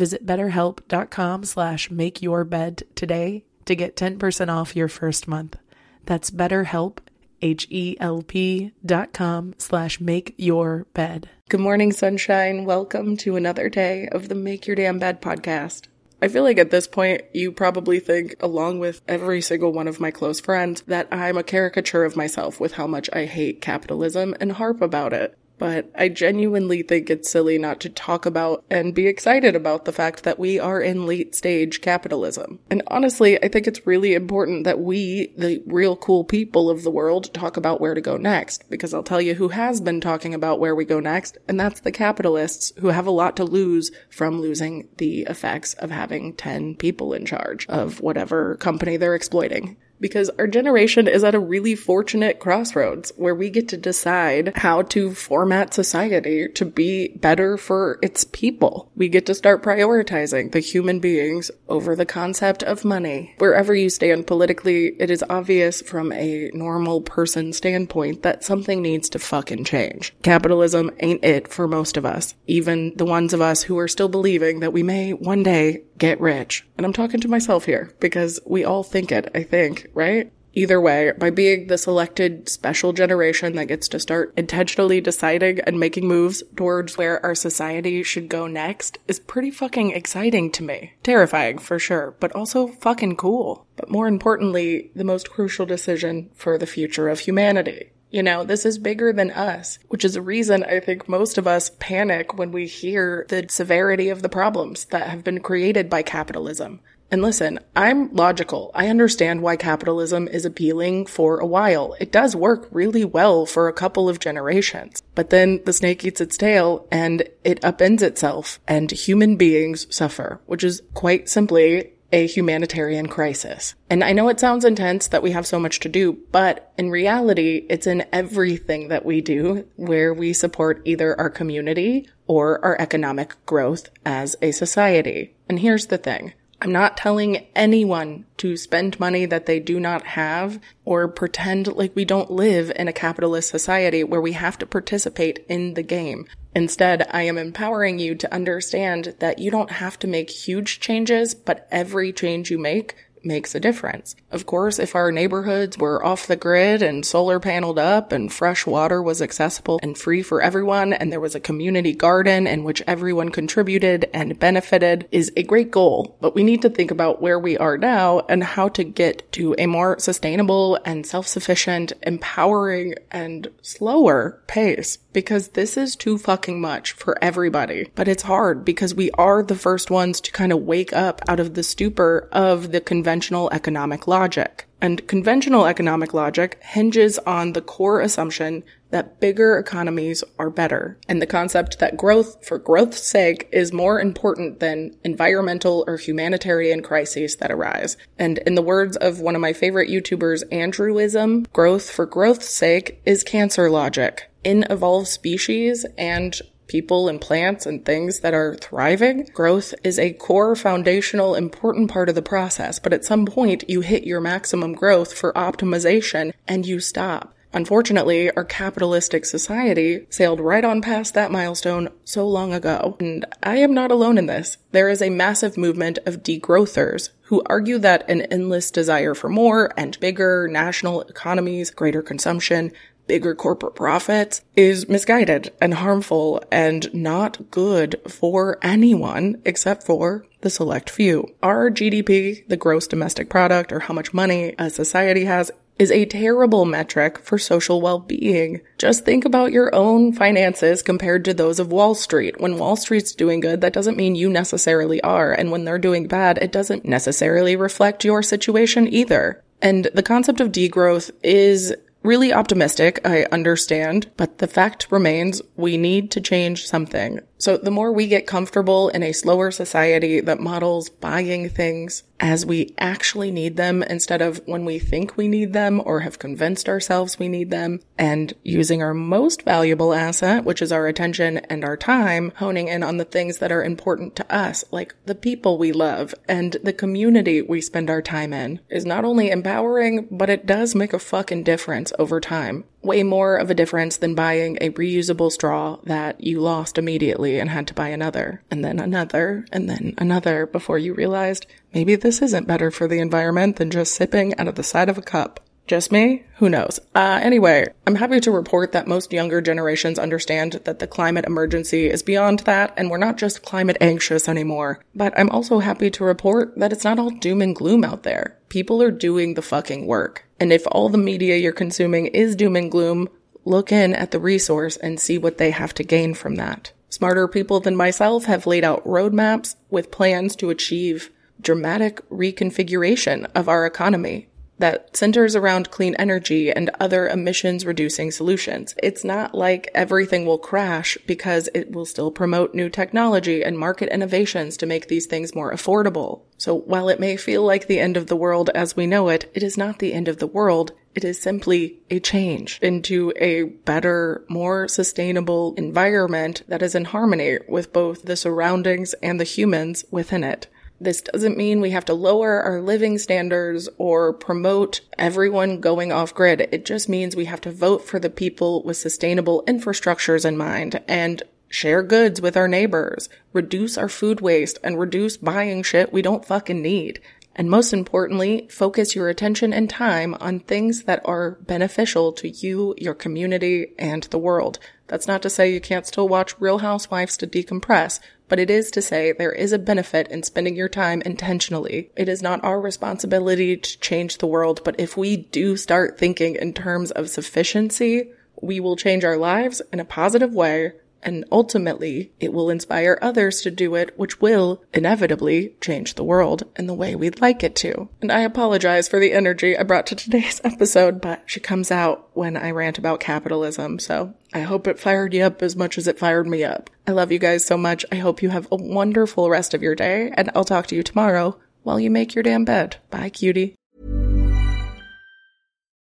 Visit betterhelp.com slash make your bed today to get 10% off your first month. That's betterhelp, H-E-L-P dot com slash make your bed. Good morning, sunshine. Welcome to another day of the Make Your Damn Bed podcast. I feel like at this point, you probably think, along with every single one of my close friends, that I'm a caricature of myself with how much I hate capitalism and harp about it. But I genuinely think it's silly not to talk about and be excited about the fact that we are in late stage capitalism. And honestly, I think it's really important that we, the real cool people of the world, talk about where to go next. Because I'll tell you who has been talking about where we go next, and that's the capitalists who have a lot to lose from losing the effects of having 10 people in charge of whatever company they're exploiting because our generation is at a really fortunate crossroads where we get to decide how to format society to be better for its people. We get to start prioritizing the human beings over the concept of money. Wherever you stand politically, it is obvious from a normal person standpoint that something needs to fucking change. Capitalism ain't it for most of us, even the ones of us who are still believing that we may one day get rich. And I'm talking to myself here because we all think it, I think, right? Either way, by being the selected special generation that gets to start intentionally deciding and making moves towards where our society should go next is pretty fucking exciting to me. Terrifying for sure, but also fucking cool. But more importantly, the most crucial decision for the future of humanity. You know, this is bigger than us, which is a reason I think most of us panic when we hear the severity of the problems that have been created by capitalism. And listen, I'm logical. I understand why capitalism is appealing for a while. It does work really well for a couple of generations. But then the snake eats its tail and it upends itself and human beings suffer, which is quite simply a humanitarian crisis. And I know it sounds intense that we have so much to do, but in reality, it's in everything that we do where we support either our community or our economic growth as a society. And here's the thing. I'm not telling anyone to spend money that they do not have or pretend like we don't live in a capitalist society where we have to participate in the game. Instead, I am empowering you to understand that you don't have to make huge changes, but every change you make makes a difference. Of course, if our neighborhoods were off the grid and solar paneled up and fresh water was accessible and free for everyone and there was a community garden in which everyone contributed and benefited is a great goal. But we need to think about where we are now and how to get to a more sustainable and self-sufficient, empowering and slower pace because this is too fucking much for everybody. But it's hard because we are the first ones to kind of wake up out of the stupor of the conventional economic logic. And conventional economic logic hinges on the core assumption that bigger economies are better, and the concept that growth for growth's sake is more important than environmental or humanitarian crises that arise. And in the words of one of my favorite YouTubers, Andrewism, growth for growth's sake is cancer logic. In evolved species and people and plants and things that are thriving, growth is a core foundational important part of the process. But at some point, you hit your maximum growth for optimization and you stop. Unfortunately, our capitalistic society sailed right on past that milestone so long ago. And I am not alone in this. There is a massive movement of degrowthers who argue that an endless desire for more and bigger national economies, greater consumption, bigger corporate profits is misguided and harmful and not good for anyone except for the select few. Our GDP, the gross domestic product, or how much money a society has, is a terrible metric for social well-being. Just think about your own finances compared to those of Wall Street. When Wall Street's doing good, that doesn't mean you necessarily are. And when they're doing bad, it doesn't necessarily reflect your situation either. And the concept of degrowth is really optimistic, I understand, but the fact remains we need to change something. So the more we get comfortable in a slower society that models buying things as we actually need them instead of when we think we need them or have convinced ourselves we need them and using our most valuable asset, which is our attention and our time, honing in on the things that are important to us, like the people we love and the community we spend our time in is not only empowering, but it does make a fucking difference over time way more of a difference than buying a reusable straw that you lost immediately and had to buy another, and then another, and then another before you realized maybe this isn't better for the environment than just sipping out of the side of a cup. Just me? Who knows? Uh, anyway, I'm happy to report that most younger generations understand that the climate emergency is beyond that and we're not just climate anxious anymore. But I'm also happy to report that it's not all doom and gloom out there. People are doing the fucking work. And if all the media you're consuming is doom and gloom, look in at the resource and see what they have to gain from that. Smarter people than myself have laid out roadmaps with plans to achieve dramatic reconfiguration of our economy that centers around clean energy and other emissions reducing solutions. It's not like everything will crash because it will still promote new technology and market innovations to make these things more affordable. So while it may feel like the end of the world as we know it, it is not the end of the world. It is simply a change into a better, more sustainable environment that is in harmony with both the surroundings and the humans within it. This doesn't mean we have to lower our living standards or promote everyone going off grid. It just means we have to vote for the people with sustainable infrastructures in mind and share goods with our neighbors, reduce our food waste, and reduce buying shit we don't fucking need. And most importantly, focus your attention and time on things that are beneficial to you, your community, and the world. That's not to say you can't still watch Real Housewives to decompress, but it is to say there is a benefit in spending your time intentionally. It is not our responsibility to change the world, but if we do start thinking in terms of sufficiency, we will change our lives in a positive way and ultimately it will inspire others to do it, which will inevitably change the world in the way we'd like it to. And I apologize for the energy I brought to today's episode, but she comes out when I rant about capitalism, so I hope it fired you up as much as it fired me up. I love you guys so much. I hope you have a wonderful rest of your day, and I'll talk to you tomorrow while you make your damn bed. Bye, cutie.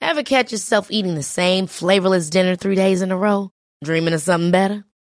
Ever catch yourself eating the same flavorless dinner three days in a row? Dreaming of something better?